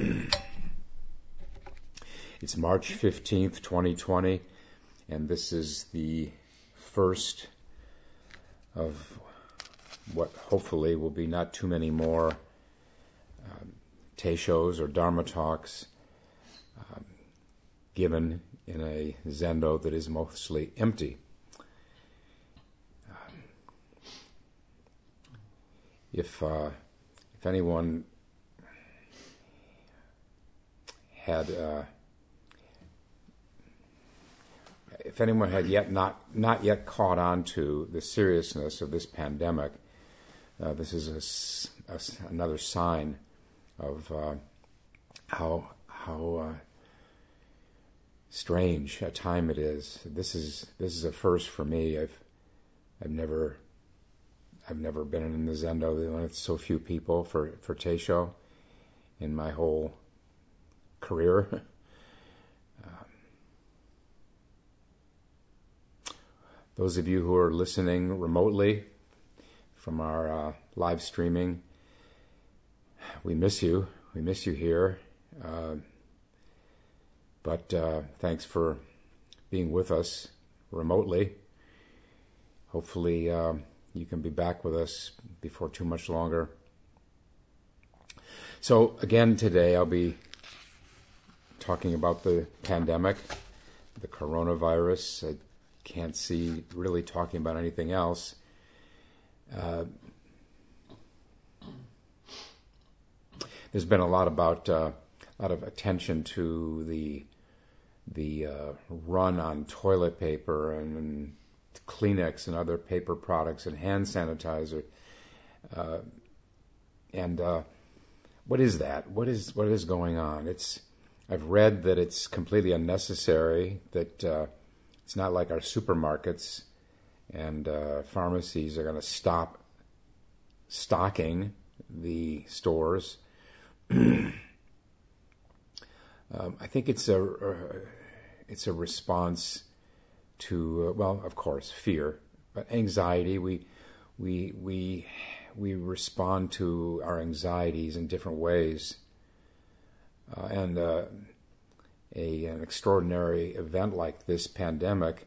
it's March 15th, 2020, and this is the first of what hopefully will be not too many more um, shows or Dharma talks um, given in a zendo that is mostly empty. Um, if uh, if anyone had uh, if anyone had yet not not yet caught on to the seriousness of this pandemic, uh, this is a, a, another sign of uh, how how uh, strange a time it is. This is this is a first for me. I've I've never I've never been in the Zendo with so few people for for Teisho in my whole career. um, those of you who are listening remotely from our uh, live streaming, we miss you. We miss you here. Uh, but uh, thanks for being with us remotely. Hopefully, uh, you can be back with us before too much longer. So, again, today I'll be talking about the pandemic, the coronavirus. I can't see really talking about anything else. Uh, there's been a lot about uh, a lot of attention to the the uh, run on toilet paper and, and, Kleenex and other paper products and hand sanitizer. Uh, and uh, what is that? What is what is going on? It's I've read that it's completely unnecessary. That uh, it's not like our supermarkets and uh, pharmacies are going to stop stocking the stores. um, I think it's a uh, it's a response to uh, well, of course, fear, but anxiety. We we we we respond to our anxieties in different ways, uh, and uh, a an extraordinary event like this pandemic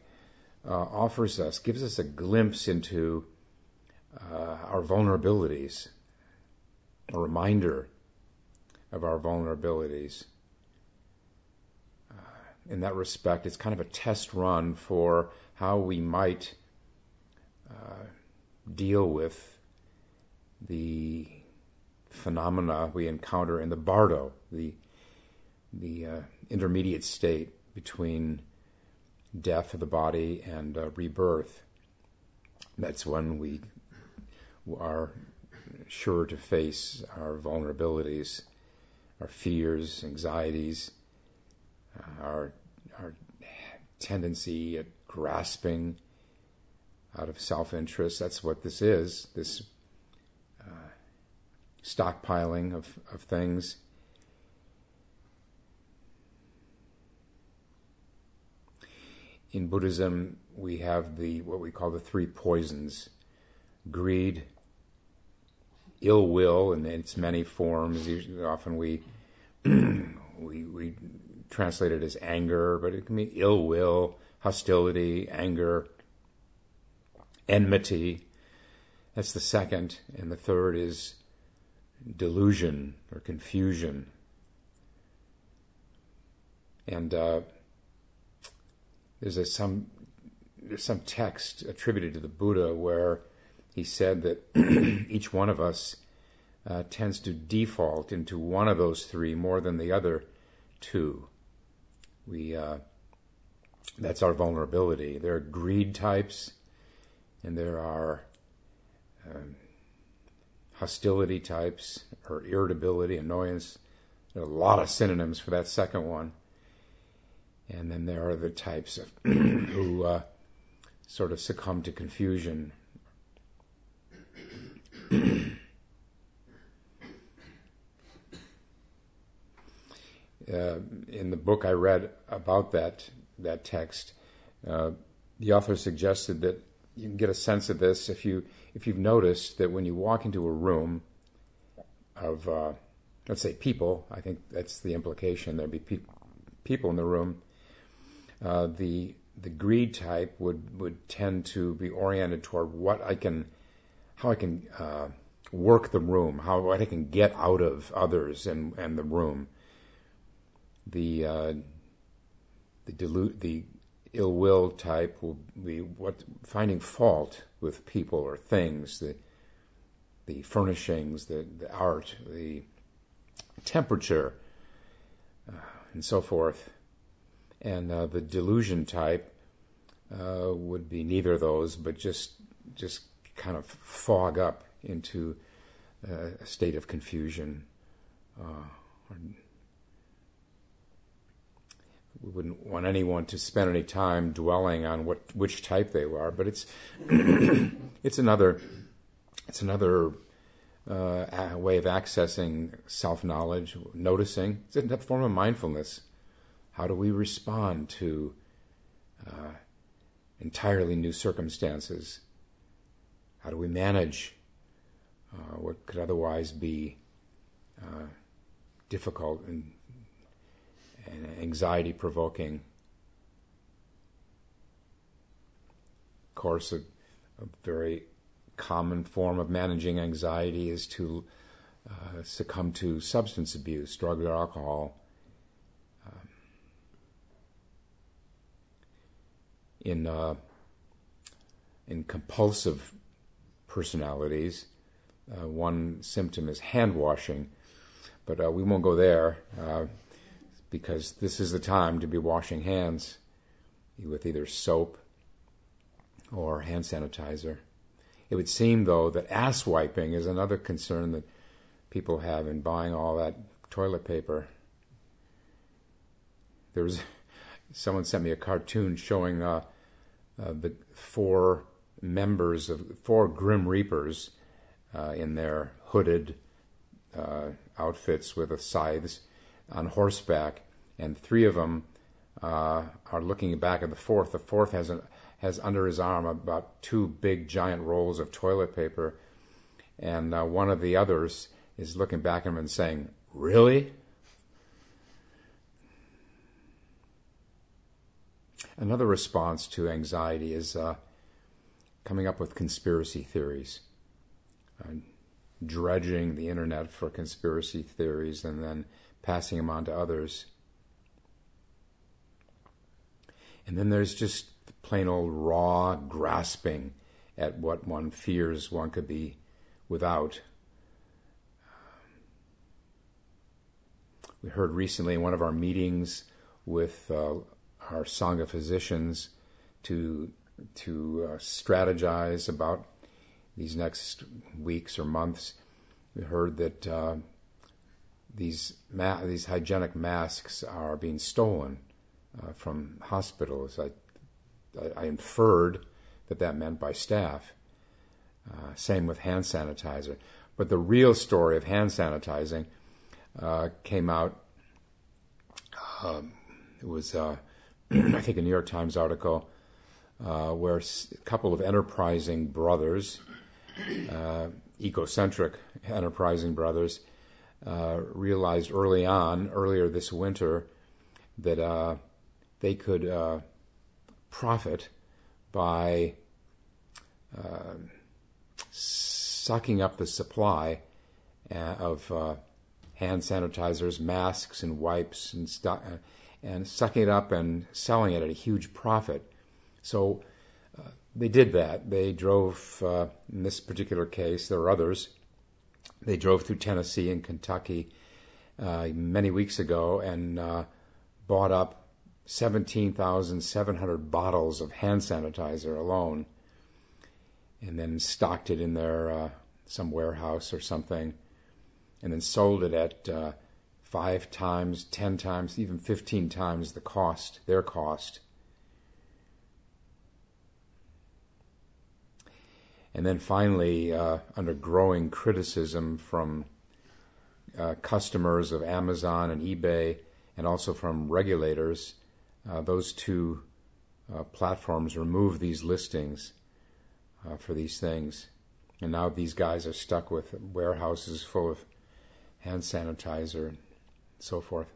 uh, offers us gives us a glimpse into uh, our vulnerabilities, a reminder of our vulnerabilities in that respect. It's kind of a test run for how we might uh, deal with the phenomena we encounter in the bardo, the the uh, intermediate state between death of the body and uh, rebirth. That's when we are sure to face our vulnerabilities, our fears, anxieties, our our tendency at grasping out of self-interest. That's what this is. This uh, stockpiling of, of things. In Buddhism, we have the what we call the three poisons: greed, ill will, and its many forms. Often we we we translated as anger, but it can mean ill will, hostility, anger, enmity. That's the second. And the third is delusion or confusion. And uh, there's a, some there's some text attributed to the Buddha where he said that each one of us uh, tends to default into one of those three more than the other two we uh, that's our vulnerability. There are greed types, and there are um, hostility types, or irritability, annoyance. There are a lot of synonyms for that second one. And then there are the types of who uh, sort of succumb to confusion. uh, in the book I read about that that text, uh, the author suggested that you can get a sense of this if you if you've noticed that when you walk into a room of uh, let's say people, I think that's the implication. There'd be pe- people in the room. Uh, the the greed type would would tend to be oriented toward what I can, how I can uh, work the room, how what I can get out of others and and the room. The uh, the dilute the ill will type will be what finding fault with people or things, the the furnishings, the, the art, the temperature, uh, and so forth. And uh, the delusion type uh, would be neither of those, but just just kind of fog up into uh, a state of confusion. Uh, we wouldn't want anyone to spend any time dwelling on what which type they are, but it's it's another it's another uh, way of accessing self knowledge, noticing. It's a form of mindfulness. How do we respond to uh, entirely new circumstances? How do we manage uh, what could otherwise be uh, difficult and, and anxiety provoking? Of course, a, a very common form of managing anxiety is to uh, succumb to substance abuse, drug or alcohol. In uh, in compulsive personalities, uh, one symptom is hand washing, but uh, we won't go there uh, because this is the time to be washing hands with either soap or hand sanitizer. It would seem, though, that ass wiping is another concern that people have in buying all that toilet paper. There was someone sent me a cartoon showing uh, the four members of four Grim Reapers uh, in their hooded uh, outfits with the scythes on horseback, and three of them uh, are looking back at the fourth. The fourth has an has under his arm about two big giant rolls of toilet paper, and uh, one of the others is looking back at him and saying, Really? Another response to anxiety is uh, coming up with conspiracy theories, uh, dredging the internet for conspiracy theories and then passing them on to others. And then there's just plain old raw grasping at what one fears one could be without. We heard recently in one of our meetings with uh, our Sangha physicians to to uh, strategize about these next weeks or months. We heard that uh, these ma- these hygienic masks are being stolen uh, from hospitals. I I, I inferred that that meant by staff. Uh, same with hand sanitizer. But the real story of hand sanitizing uh, came out. Um, it was, uh, I think, a New York Times article uh, where a couple of enterprising brothers, uh, ecocentric enterprising brothers, uh, realized early on, earlier this winter, that they could profit by uh, sucking up the supply uh, of uh, hand sanitizers, masks, and wipes, and stu- uh, and sucking it up and selling it at a huge profit. So uh, they did that. They drove, uh, in this particular case, there are others. They drove through Tennessee and Kentucky many weeks ago and bought up 17,700 bottles of hand sanitizer alone, and then stocked it in their uh, some warehouse or something, and then sold it at uh, five times, ten times, even fifteen times the cost, their cost. And then finally, uh, under growing criticism from uh, customers of Amazon and eBay, and also from regulators, uh, those two uh, platforms remove these listings uh, for these things. And now these guys are stuck with warehouses full of hand sanitizer, so forth.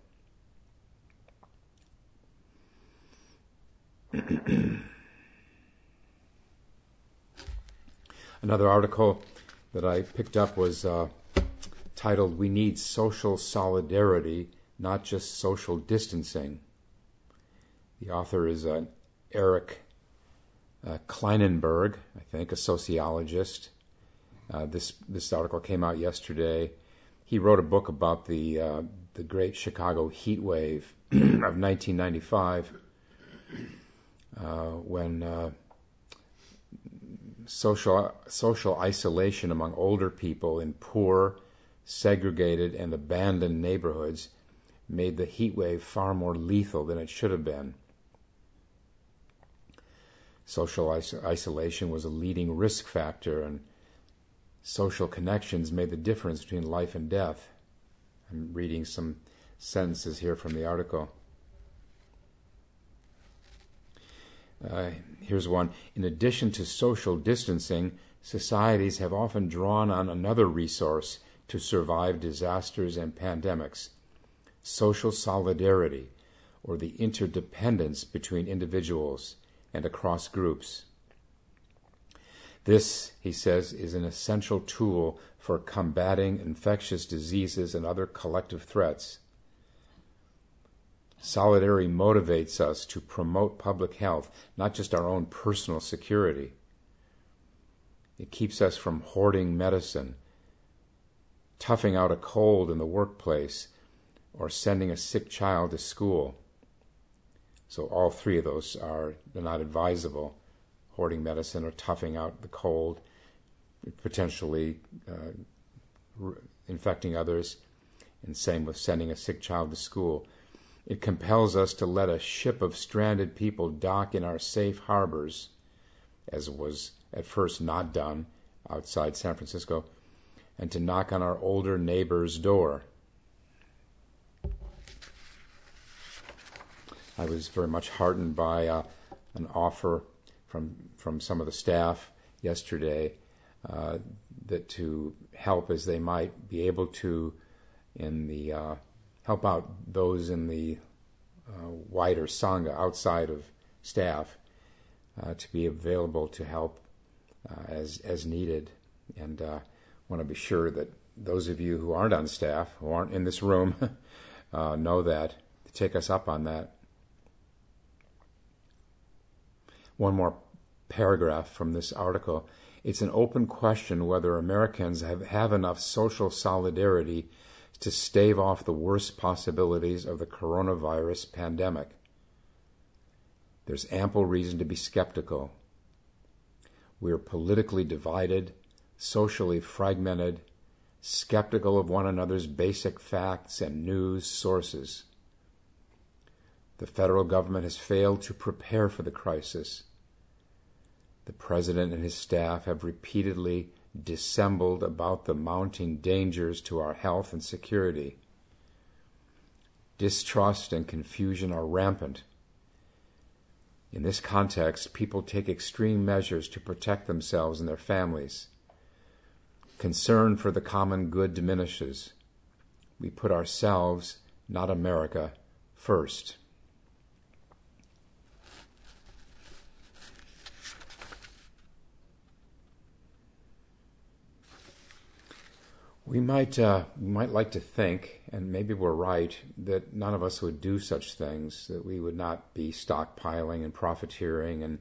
Another article that I picked up was uh, titled We Need Social Solidarity, Not Just Social Distancing. The author is uh, Eric uh, Klinenberg, I think, a sociologist. Uh, this this article came out yesterday. He wrote a book about the uh, the Great Chicago Heat Wave of 1995, uh, when uh, social social isolation among older people in poor, segregated, and abandoned neighborhoods made the heat wave far more lethal than it should have been. Social isolation was a leading risk factor, and social connections made the difference between life and death. I'm reading some sentences here from the article. Uh, here's one. In addition to social distancing, societies have often drawn on another resource to survive disasters and pandemics social solidarity, or the interdependence between individuals and across groups. This, he says, is an essential tool for combating infectious diseases and other collective threats. Solidarity motivates us to promote public health, not just our own personal security. It keeps us from hoarding medicine, toughing out a cold in the workplace, or sending a sick child to school. So all three of those are not advisable. Hoarding medicine or toughing out the cold, potentially uh, re- infecting others, and same with sending a sick child to school. It compels us to let a ship of stranded people dock in our safe harbors, as was at first not done outside San Francisco, and to knock on our older neighbor's door. I was very much heartened by uh, an offer from from some of the staff yesterday uh, that to help as they might be able to in the uh, help out those in the uh, wider sangha outside of staff uh, to be available to help uh, as as needed. And want to be sure that those of you who aren't on staff who aren't in this room know that to take us up on that. One more paragraph from this article. It's an open question whether Americans have, have enough social solidarity to stave off the worst possibilities of the coronavirus pandemic. There's ample reason to be skeptical. We are politically divided, socially fragmented, skeptical of one another's basic facts and news sources. The federal government has failed to prepare for the crisis. The President and his staff have repeatedly dissembled about the mounting dangers to our health and security. Distrust and confusion are rampant. In this context, people take extreme measures to protect themselves and their families. Concern for the common good diminishes. We put ourselves, not America, first. We might uh, we might like to think, and maybe we're right, that none of us would do such things. That we would not be stockpiling and profiteering and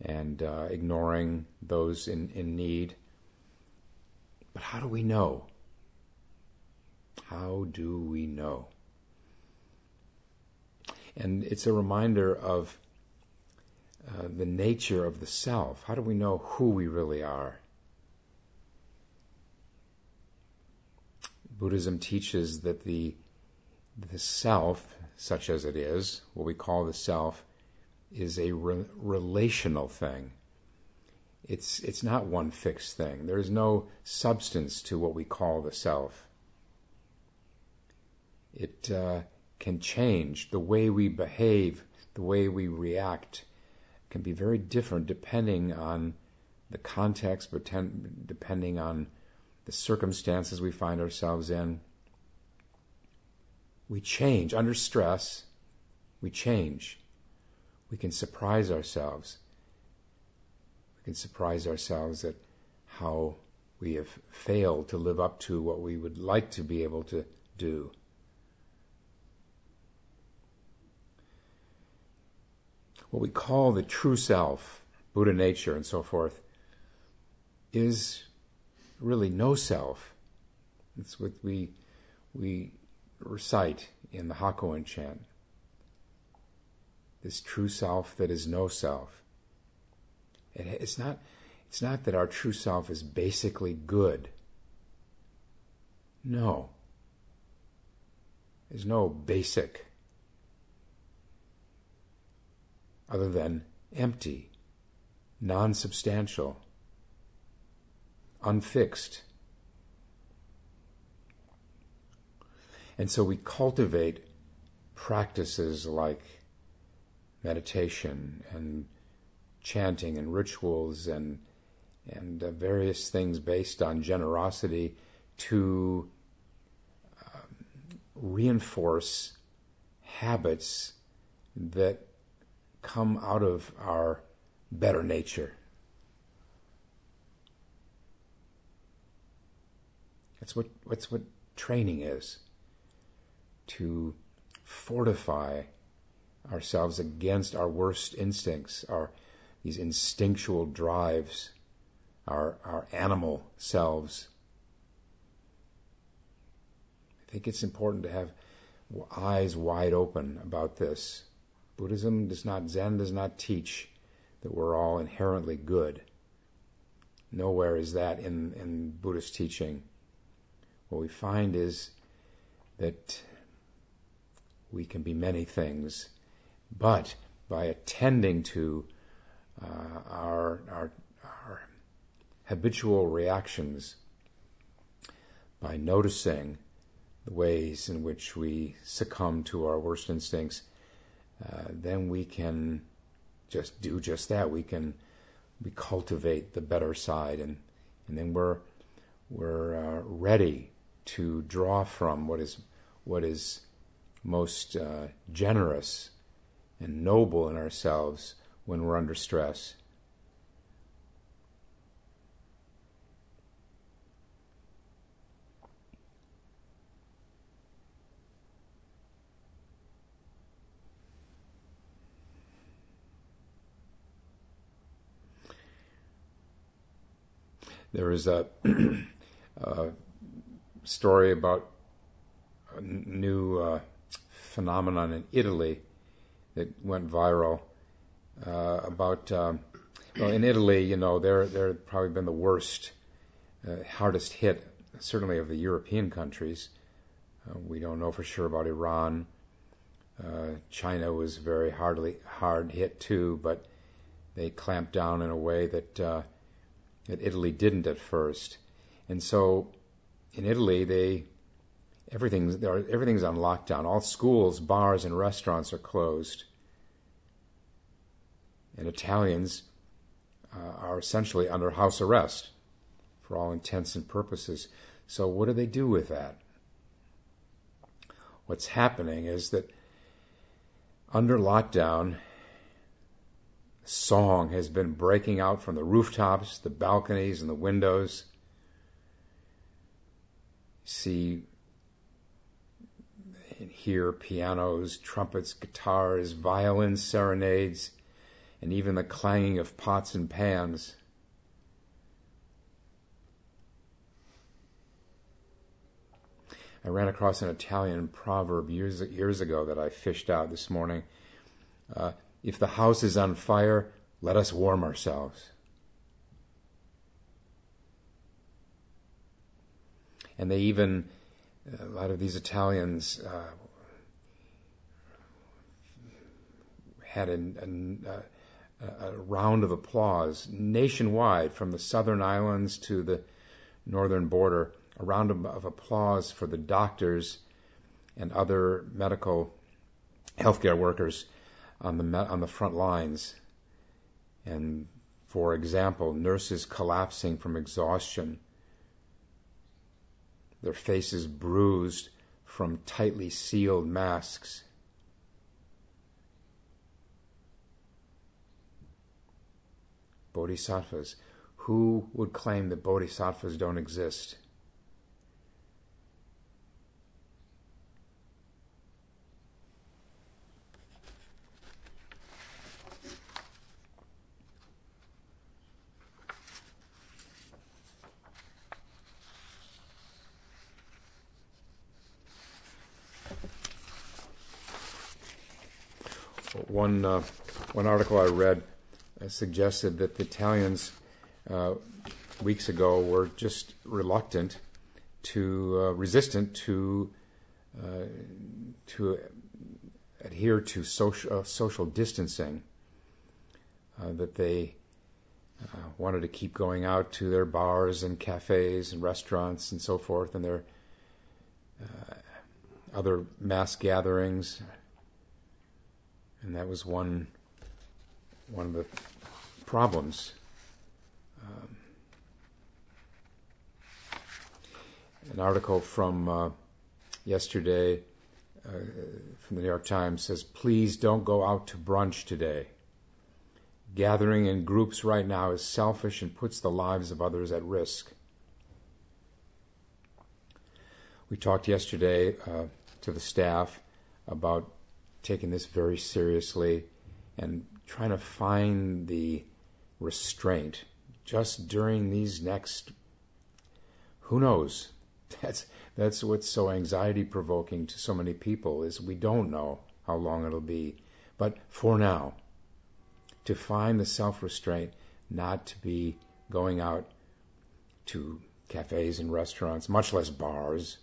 and uh, ignoring those in, in need. But how do we know? How do we know? And it's a reminder of uh, the nature of the self. How do we know who we really are? Buddhism teaches that the the self, such as it is, what we call the self, is a re- relational thing. It's it's not one fixed thing. There is no substance to what we call the self. It uh, can change. The way we behave, the way we react, can be very different depending on the context, but depending on the circumstances we find ourselves in, we change. Under stress, we change. We can surprise ourselves. We can surprise ourselves at how we have failed to live up to what we would like to be able to do. What we call the true self, Buddha nature, and so forth, is really no self. It's what we we recite in the Hakuin chant. This true self that is no self. It's not it's not that our true self is basically good. No. There's no basic other than empty, non substantial, unfixed. And so we cultivate practices like meditation and chanting and rituals and and uh, various things based on generosity to um, reinforce habits that come out of our better nature. That's what, that's what training is to fortify ourselves against our worst instincts, our these instinctual drives, our our animal selves. I think it's important to have eyes wide open about this. Buddhism does not Zen does not teach that we're all inherently good. Nowhere is that in, in Buddhist teaching. What we find is that we can be many things, but by attending to uh, our, our, our habitual reactions, by noticing the ways in which we succumb to our worst instincts, uh, then we can just do just that. We can we cultivate the better side, and and then we're we're uh, ready to draw from what is what is most uh, generous and noble in ourselves when we're under stress. There is a, a story about a new uh, phenomenon in Italy that went viral uh, about um, well in Italy you know they're they're probably been the worst uh, hardest hit certainly of the European countries. Uh, we don't know for sure about Iran. Uh, China was very hardly hard hit too but they clamped down in a way that uh, that Italy didn't at first. And so in Italy they everything's everything's on lockdown. All schools, bars, and restaurants are closed. And Italians uh, are essentially under house arrest for all intents and purposes. So, what do they do with that? What's happening is that under lockdown, song has been breaking out from the rooftops, the balconies, and the windows. See and hear pianos, trumpets, guitars, violins, serenades, and even the clanging of pots and pans. I ran across an Italian proverb years years ago that I fished out this morning. Uh, if the house is on fire, let us warm ourselves. And they even a lot of these Italians uh, had a, a, a, round of applause nationwide from the southern islands to the northern border, a round of, of applause for the doctors and other medical healthcare workers on the on the front lines. And for example, nurses collapsing from exhaustion their faces bruised from tightly sealed masks. Bodhisattvas. Who would claim that bodhisattvas don't exist? One, uh, one article I read uh, suggested that the Italians uh, weeks ago were just reluctant to, uh, resistant to, to adhere to social, social distancing, that they wanted to keep going out to their bars and cafes and restaurants and so forth and their other mass gatherings and that was one one of the problems. Um, an article from uh, yesterday uh, from the New York Times says, "Please don't go out to brunch today. Gathering in groups right now is selfish and puts the lives of others at risk." We talked yesterday uh, to the staff about taking this very seriously and trying to find the restraint just during these next who knows? That's that's what's so anxiety provoking to so many people is we don't know how long it'll be. But for now to find the self-restraint not to be going out to cafes and restaurants much less bars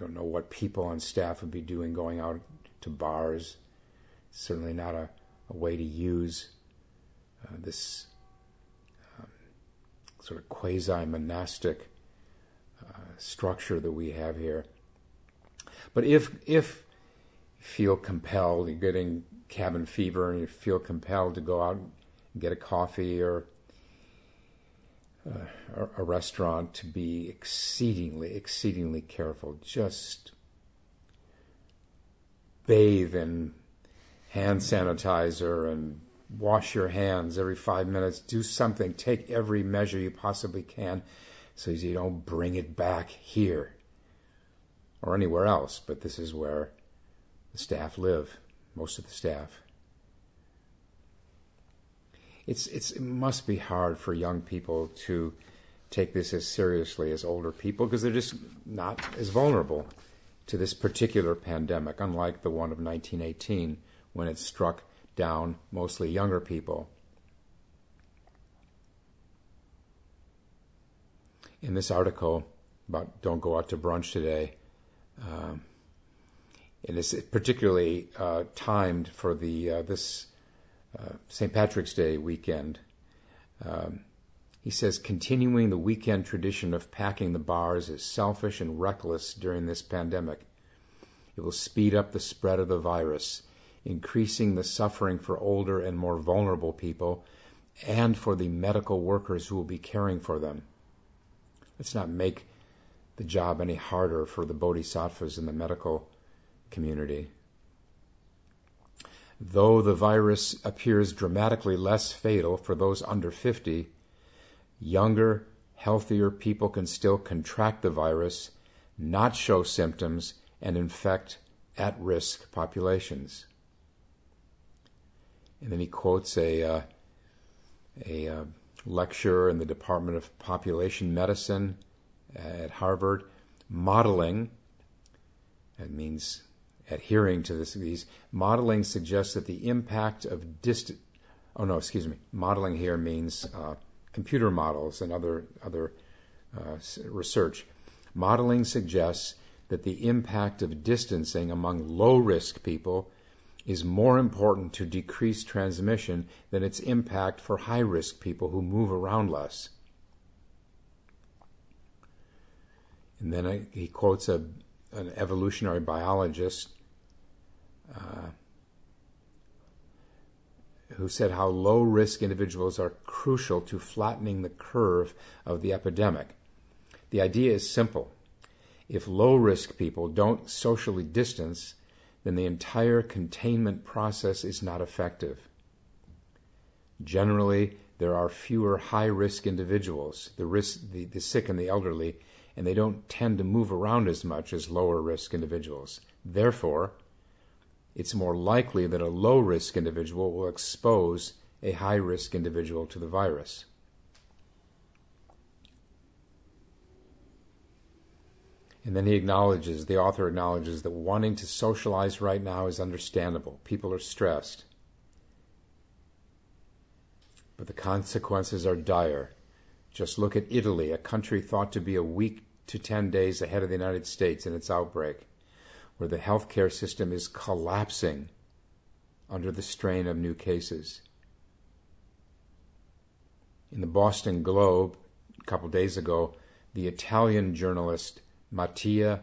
don't know what people on staff would be doing going out to bars. Certainly not a, a way to use uh, this um, sort of quasi monastic uh, structure that we have here. But if if you feel compelled, you're getting cabin fever, and you feel compelled to go out and get a coffee or uh, a, a restaurant to be exceedingly, exceedingly careful. Just bathe in hand sanitizer and wash your hands every five minutes. Do something. Take every measure you possibly can so you don't bring it back here or anywhere else. But this is where the staff live, most of the staff it's, it's, it must be hard for young people to take this as seriously as older people because they're just not as vulnerable to this particular pandemic, unlike the one of 1918 when it struck down mostly younger people. In this article about don't go out to brunch today, um, it is particularly uh, timed for the uh, this uh, St. Patrick's Day weekend. Um, he says, continuing the weekend tradition of packing the bars is selfish and reckless during this pandemic. It will speed up the spread of the virus, increasing the suffering for older and more vulnerable people and for the medical workers who will be caring for them. Let's not make the job any harder for the bodhisattvas in the medical community. Though the virus appears dramatically less fatal for those under 50, younger, healthier people can still contract the virus, not show symptoms, and infect at risk populations. And then he quotes a, uh, a uh, lecture in the Department of Population Medicine at Harvard, modeling, that means adhering to this, these modeling suggests that the impact of distant oh no excuse me modeling here means uh, computer models and other other uh, research modeling suggests that the impact of distancing among low risk people is more important to decrease transmission than its impact for high risk people who move around less. And then he quotes a, an evolutionary biologist who said how low risk individuals are crucial to flattening the curve of the epidemic. The idea is simple. if low risk people don't socially distance, then the entire containment process is not effective. Generally, there are fewer high risk individuals, the, risk, the, the sick and the elderly, and they don't tend to move around as much as lower risk individuals. Therefore, it's more likely that a low risk individual will expose a high risk individual to the virus. And then he acknowledges, the author acknowledges that wanting to socialize right now is understandable. People are stressed. But the consequences are dire. Just look at Italy, a country thought to be a week to 10 days ahead of the United States in its outbreak, where the healthcare system is collapsing under the strain of new cases. In the Boston Globe, a couple days ago, the Italian journalist Mattia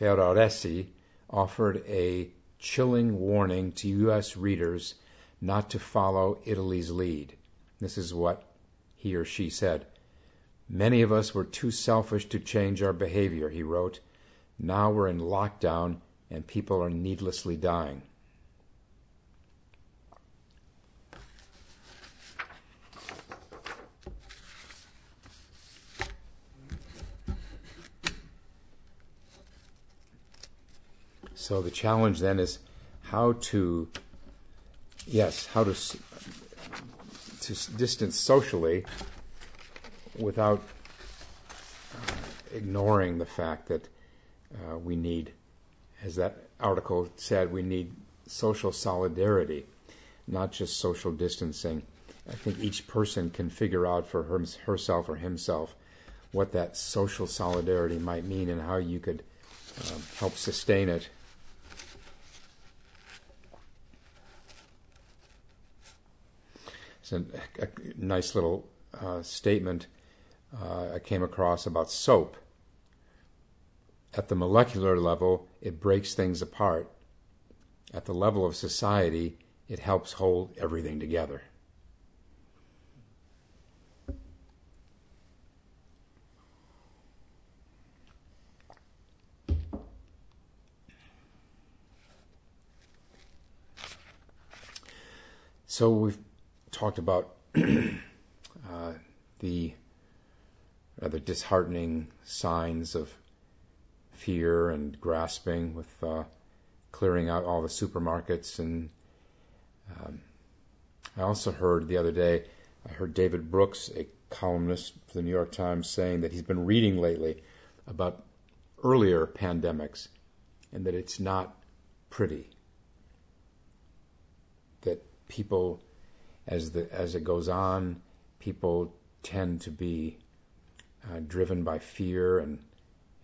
Ferraresi offered a chilling warning to U.S. readers not to follow Italy's lead. This is what he or she said. Many of us were too selfish to change our behavior, he wrote. Now we're in lockdown and people are needlessly dying. So the challenge then is how to, yes, how to to distance socially without uh, ignoring the fact that uh, we need, as that article said, we need social solidarity, not just social distancing. I think each person can figure out for her, herself or himself what that social solidarity might mean and how you could uh, help sustain it It's a, a nice little uh, statement uh, I came across about soap. At the molecular level, it breaks things apart. At the level of society, it helps hold everything together. So we've talked about uh, the rather disheartening signs of fear and grasping with uh, clearing out all the supermarkets. And um, I also heard the other day, I heard David Brooks, a columnist for the New York Times, saying that he's been reading lately about earlier pandemics and that it's not pretty. That people as the as it goes on, people tend to be uh, driven by fear and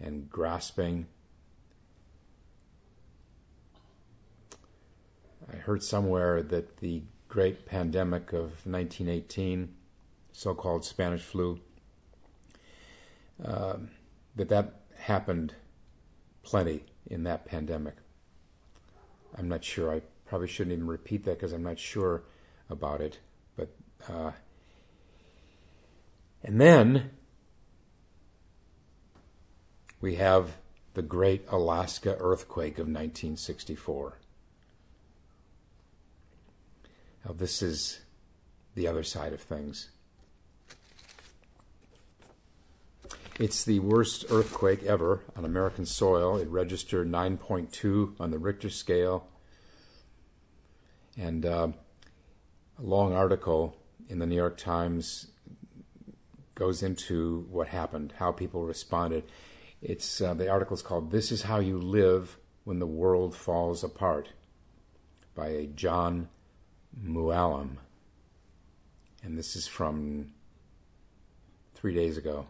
and grasping. I heard somewhere that the great pandemic of 1918, so-called Spanish flu, uh, that that happened plenty in that pandemic. I'm not sure. I probably shouldn't even repeat that because I'm not sure about it. But uh, and then we have the great Alaska earthquake of 1964. Now, this is the other side of things. It's the worst earthquake ever on American soil. It registered 9.2 on the Richter scale. And uh, a long article in the New York Times goes into what happened, how people responded. It's uh, the article is called "This Is How You Live When the World Falls Apart" by a John Mooallem, and this is from three days ago.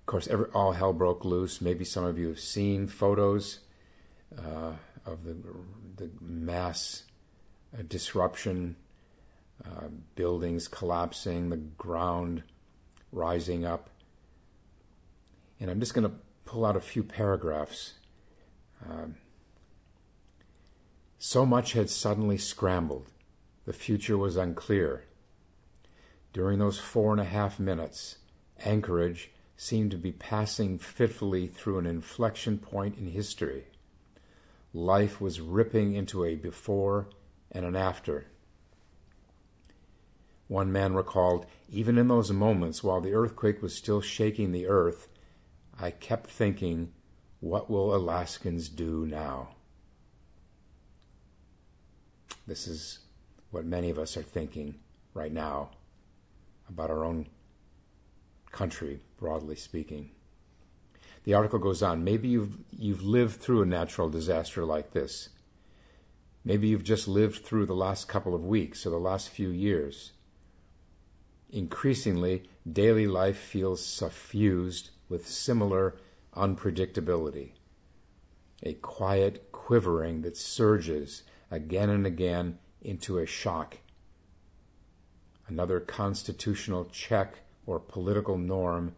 Of course, every, all hell broke loose. Maybe some of you have seen photos uh, of the the mass a disruption, uh, buildings collapsing, the ground rising up. And I'm just going to pull out a few paragraphs. Uh, so much had suddenly scrambled. The future was unclear. During those four and a half minutes, Anchorage seemed to be passing fitfully through an inflection point in history. Life was ripping into a before and an after. One man recalled, even in those moments while the earthquake was still shaking the earth, I kept thinking, what will Alaskans do now? This is what many of us are thinking right now about our own country, broadly speaking. The article goes on. Maybe you've, you've lived through a natural disaster like this. Maybe you've just lived through the last couple of weeks or the last few years. Increasingly, daily life feels suffused with similar unpredictability. A quiet quivering that surges again and again into a shock. Another constitutional check or political norm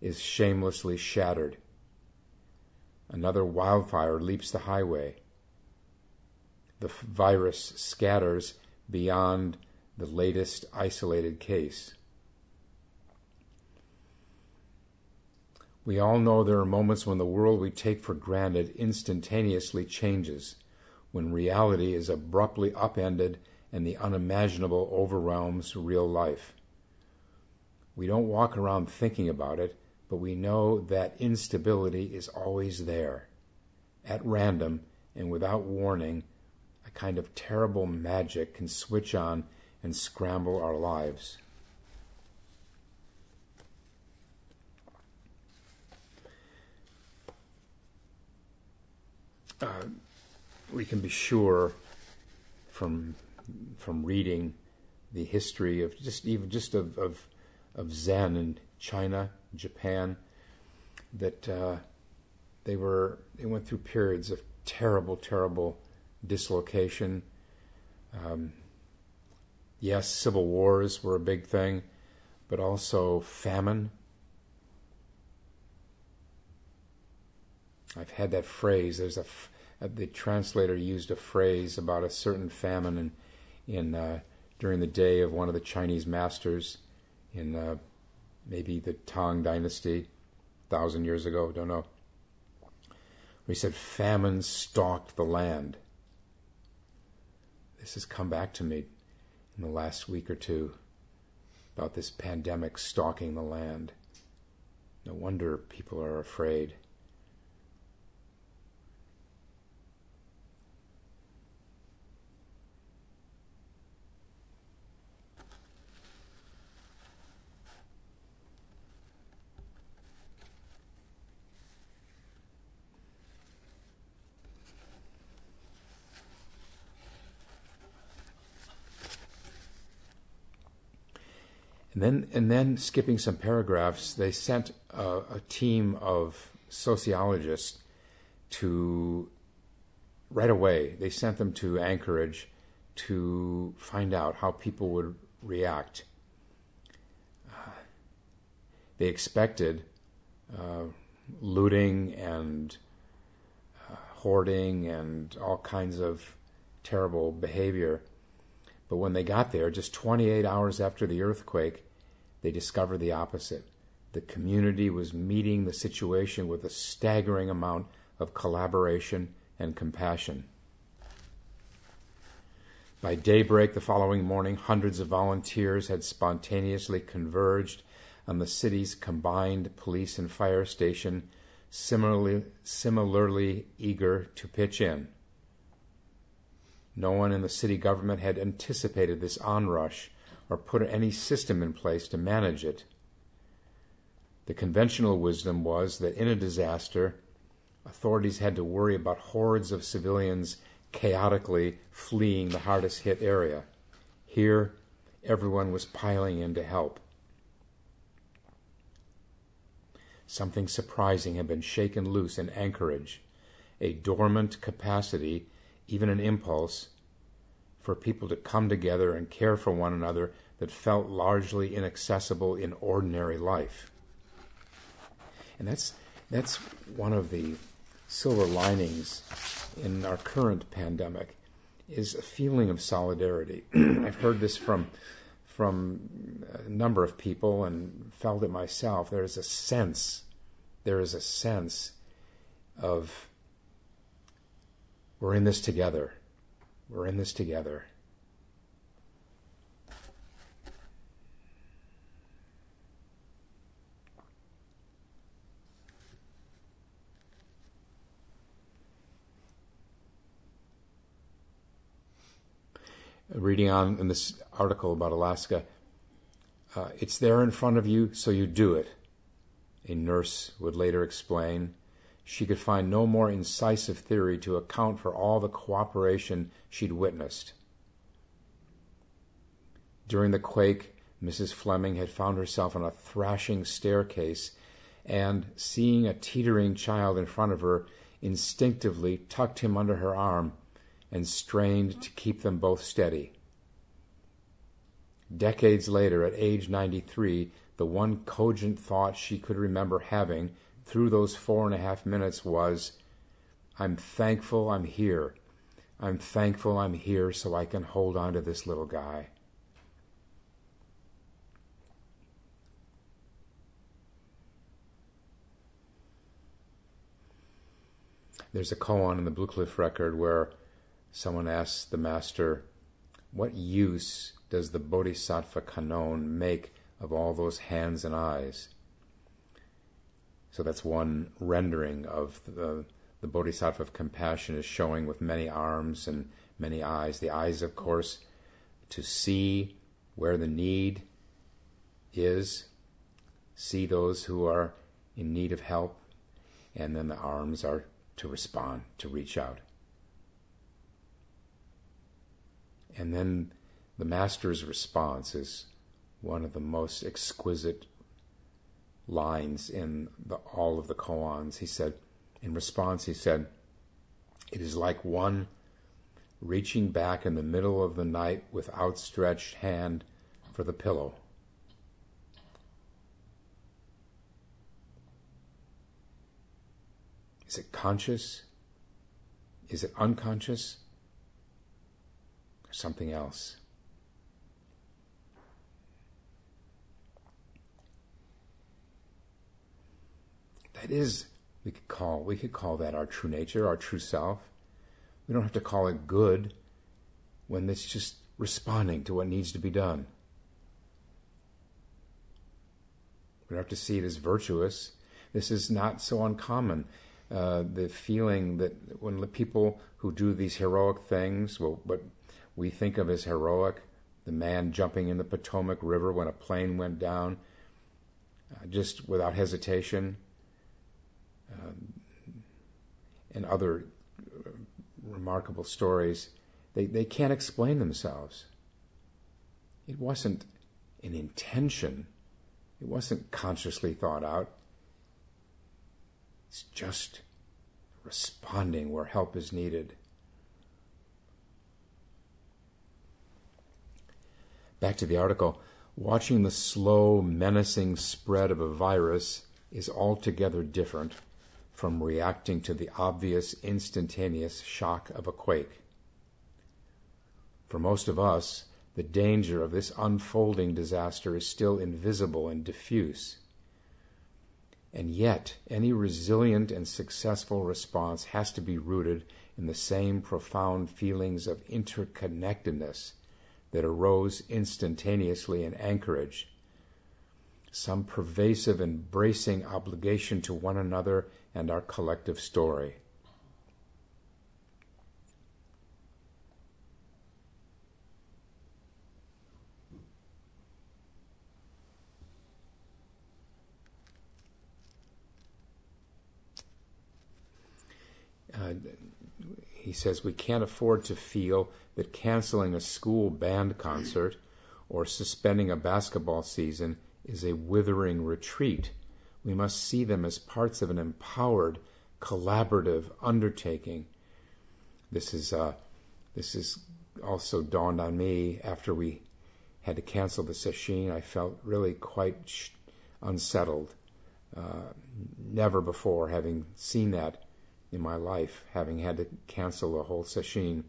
is shamelessly shattered. Another wildfire leaps the highway. The virus scatters beyond the latest isolated case. We all know there are moments when the world we take for granted instantaneously changes, when reality is abruptly upended and the unimaginable overwhelms real life. We don't walk around thinking about it, but we know that instability is always there. At random and without warning, a kind of terrible magic can switch on and scramble our lives. Uh, we can be sure from from reading the history of just even just of, of of Zen in China, Japan, that uh, they were they went through periods of terrible, terrible dislocation. Um, yes, civil wars were a big thing, but also famine. I've had that phrase. There's a the translator used a phrase about a certain famine in in uh, during the day of one of the Chinese masters in uh, maybe the Tang Dynasty, thousand years ago, don't know. He said famine stalked the land. This has come back to me in the last week or two about this pandemic stalking the land. No wonder people are afraid. And then, and then skipping some paragraphs, they sent a, a team of sociologists to right away. They sent them to Anchorage to find out how people would react. Uh, they expected uh, looting and uh, hoarding and all kinds of terrible behavior. But when they got there, just 28 hours after the earthquake, they discovered the opposite. The community was meeting the situation with a staggering amount of collaboration and compassion. By daybreak the following morning, hundreds of volunteers had spontaneously converged on the city's combined police and fire station, similarly, similarly eager to pitch in. No one in the city government had anticipated this onrush or put any system in place to manage it. The conventional wisdom was that in a disaster, authorities had to worry about hordes of civilians chaotically fleeing the hardest hit area. Here, everyone was piling in to help. Something surprising had been shaken loose in Anchorage, a dormant capacity even an impulse, for people to come together and care for one another that felt largely inaccessible in ordinary life. And that's, that's one of the silver linings in our current pandemic is a feeling of solidarity. I've heard this from from a number of people and felt it myself. There is a sense, there is a sense of we're in this together. We're in this together. reading on in this article about Alaska, uh, it's there in front of you, so you do it. A nurse would later explain. She could find no more incisive theory to account for all the cooperation she'd witnessed. During the quake, Mrs. Fleming had found herself on a thrashing staircase and, seeing a teetering child in front of her, instinctively tucked him under her arm and strained to keep them both steady. Decades later, at age 93, the one cogent thought she could remember having through those four and a half minutes was, I'm thankful I'm here. I'm thankful I'm here so I can hold on to this little guy. There's a koan in the Blue Cliff record where someone asks the master, What use does the Bodhisattva Kannon make of all those hands and eyes? So that's one rendering of the, the Bodhisattva of compassion is showing with many arms and many eyes. The eyes, of course, to see where the need is, see those who are in need of help, and then the arms are to respond, to reach out. And then the master's response is one of the most exquisite lines in the, all of the koans. He said, in response, he said, It is like one reaching back in the middle of the night with outstretched hand for the pillow. Is it conscious? Is it unconscious? Or something else. That is, we could call we could call that our true nature, our true self. We don't have to call it good when it's just responding to what needs to be done. We don't have to see it as virtuous. This is not so uncommon. Uh, the feeling that when the people who do these heroic things, well, what we think of as heroic, the man jumping in the Potomac River when a plane went down, uh, just without hesitation, um, and other uh, remarkable stories, they, they can't explain themselves. It wasn't an intention, it wasn't consciously thought out. It's just responding where help is needed. Back to the article. Watching the slow, menacing spread of a virus is altogether different from reacting to the obvious, instantaneous shock of a quake. For most of us, the danger of this unfolding disaster is still invisible and diffuse. And yet, any resilient and successful response has to be rooted in the same profound feelings of interconnectedness that arose instantaneously in Anchorage, some pervasive, embracing obligation to one another and our collective story. Uh, he says we can't afford to feel that canceling a school band concert or suspending a basketball season is a withering retreat. We must see them as parts of an empowered, collaborative undertaking. This is uh, this is also dawned on me after we had to cancel the sesshin. I felt really quite unsettled. Uh, never before having seen that in my life, having had to cancel a whole sesshin.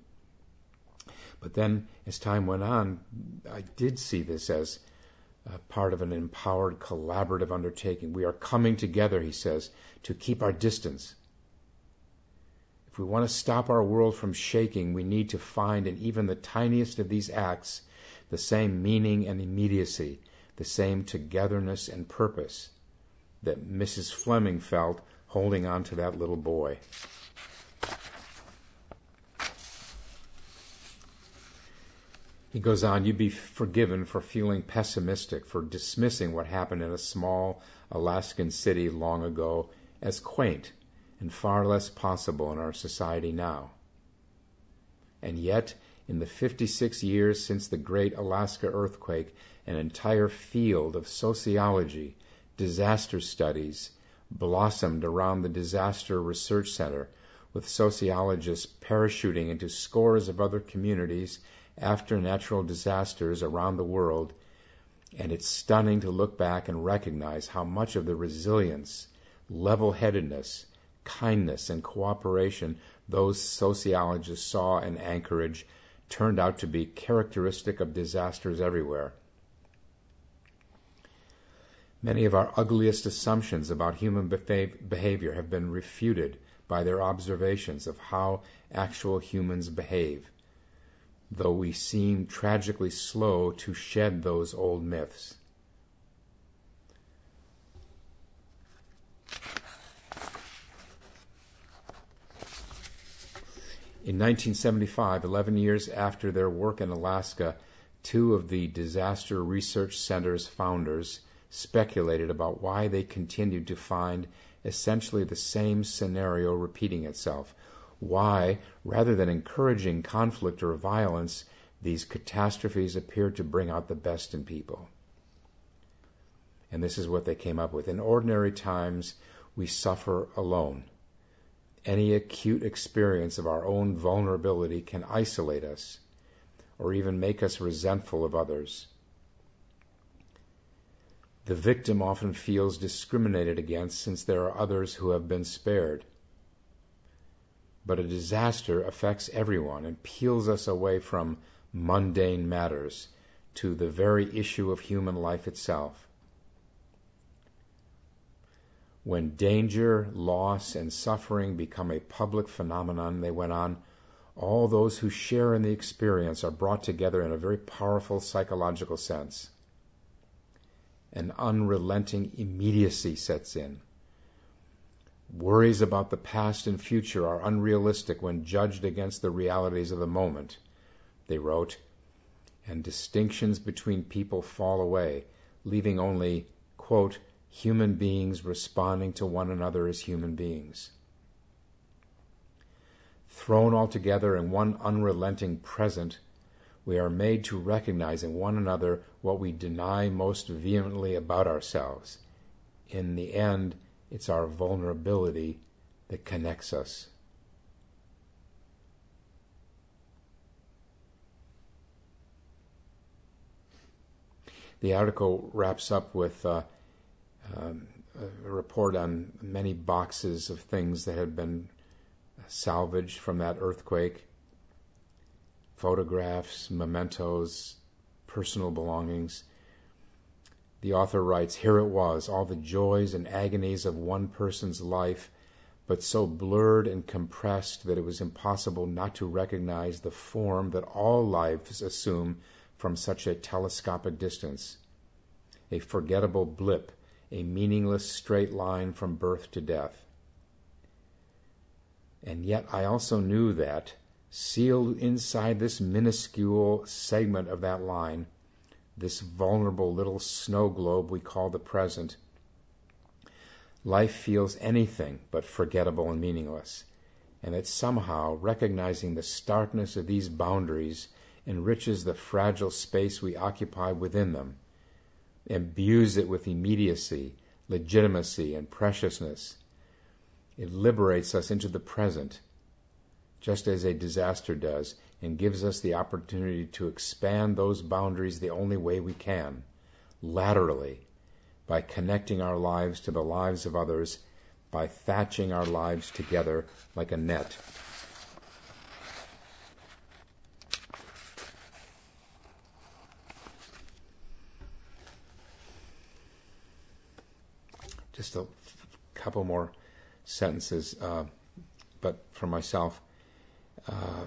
But then, as time went on, I did see this as Uh, part of an empowered collaborative undertaking. We are coming together, he says, to keep our distance. If we want to stop our world from shaking, we need to find in even the tiniest of these acts the same meaning and immediacy, the same togetherness and purpose that Mrs. Fleming felt holding on to that little boy. He goes on, you'd be forgiven for feeling pessimistic, for dismissing what happened in a small Alaskan city long ago as quaint and far less possible in our society now. And yet, in the 56 years since the great Alaska earthquake, an entire field of sociology, disaster studies, blossomed around the Disaster Research Center, with sociologists parachuting into scores of other communities after natural disasters around the world, and it's stunning to look back and recognize how much of the resilience, level headedness, kindness, and cooperation those sociologists saw in Anchorage turned out to be characteristic of disasters everywhere. Many of our ugliest assumptions about human behavior have been refuted by their observations of how actual humans behave though we seem tragically slow to shed those old myths. In 1975, 11 years after their work in Alaska, two of the Disaster Research Center's founders speculated about why they continued to find essentially the same scenario repeating itself why, rather than encouraging conflict or violence, these catastrophes appear to bring out the best in people. And this is what they came up with. In ordinary times, we suffer alone. Any acute experience of our own vulnerability can isolate us or even make us resentful of others. The victim often feels discriminated against since there are others who have been spared. But a disaster affects everyone and peels us away from mundane matters to the very issue of human life itself. When danger, loss, and suffering become a public phenomenon, they went on, all those who share in the experience are brought together in a very powerful psychological sense. An unrelenting immediacy sets in. Worries about the past and future are unrealistic when judged against the realities of the moment, they wrote, and distinctions between people fall away, leaving only, quote, human beings responding to one another as human beings. Thrown all together in one unrelenting present, we are made to recognize in one another what we deny most vehemently about ourselves. In the end, it's our vulnerability that connects us. The article wraps up with uh, um, a report on many boxes of things that had been salvaged from that earthquake photographs, mementos, personal belongings. The author writes Here it was, all the joys and agonies of one person's life, but so blurred and compressed that it was impossible not to recognize the form that all lives assume from such a telescopic distance. A forgettable blip, a meaningless straight line from birth to death. And yet I also knew that, sealed inside this minuscule segment of that line, this vulnerable little snow globe we call the present, life feels anything but forgettable and meaningless, and that somehow recognizing the starkness of these boundaries enriches the fragile space we occupy within them, imbues it with immediacy, legitimacy, and preciousness. It liberates us into the present, just as a disaster does, and gives us the opportunity to expand those boundaries the only way we can, laterally, by connecting our lives to the lives of others, by thatching our lives together like a net. Just a couple more sentences, uh, but for myself. Uh,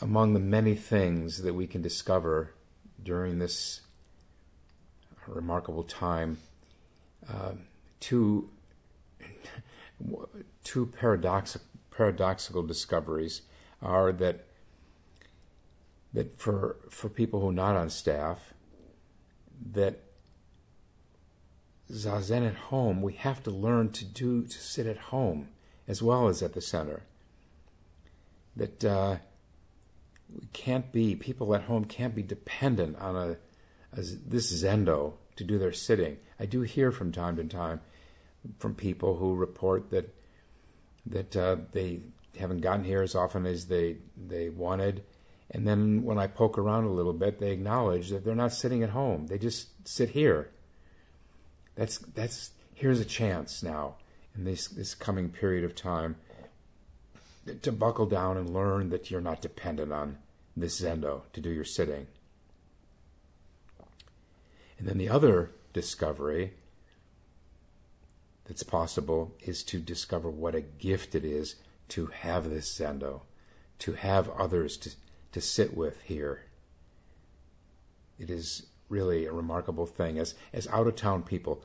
among the many things that we can discover during this remarkable time, uh, two, two paradoxical, paradoxical discoveries are that that for for people who are not on staff, that zazen at home, we have to learn to do to sit at home as well as at the center. That uh, we can't be people at home can't be dependent on a, a this zendo to do their sitting. I do hear from time to time from people who report that that uh, they haven't gotten here as often as they they wanted. And then when I poke around a little bit, they acknowledge that they're not sitting at home. They just sit here. That's that's here's a chance now in this this coming period of time to buckle down and learn that you're not dependent on this zendo to do your sitting. And then the other discovery that's possible is to discover what a gift it is to have this zendo, to have others to, to sit with here. It is really a remarkable thing. As, as out of town people,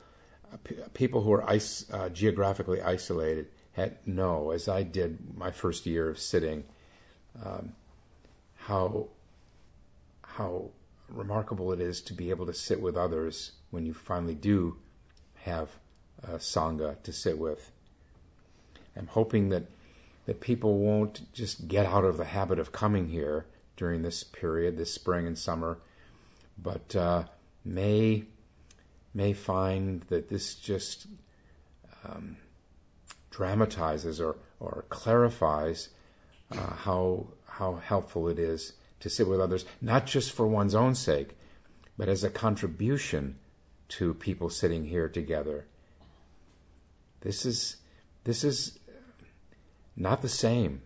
uh, people who are is, uh, geographically isolated, had know, as I did my first year of sitting, um, how how remarkable it is to be able to sit with others when you finally do have a sangha to sit with. I'm hoping that that people won't just get out of the habit of coming here during this period, this spring and summer, but uh, may may find that this just um, dramatizes or, or clarifies uh, how, how helpful it is to sit with others, not just for one's own sake, but as a contribution to people sitting here together. This is, this is not the same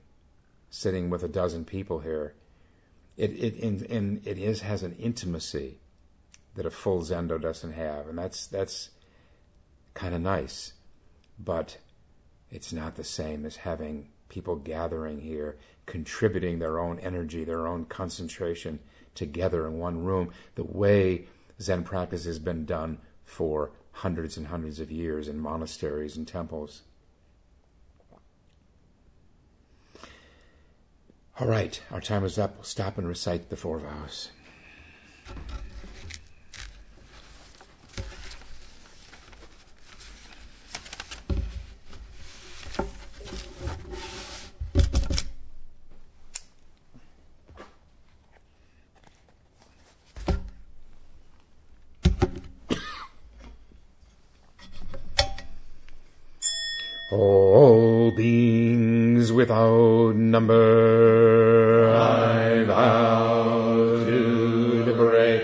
sitting with a dozen people here. It, it, in, in, it is, has an intimacy that a full Zendo doesn't have, and that's, that's kind of nice. But it's not the same as having people gathering here, contributing their own energy, their own concentration together in one room, the way Zen practice has been done for hundreds and hundreds of years in monasteries and temples. All right, our time is up. We'll stop and recite the four vows. All beings without number, I vow to liberate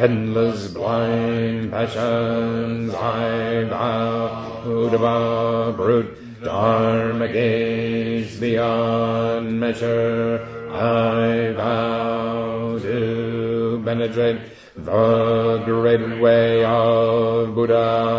endless blind passions. I vow to uproot dharma gates beyond measure. I vow to penetrate the great way of Buddha.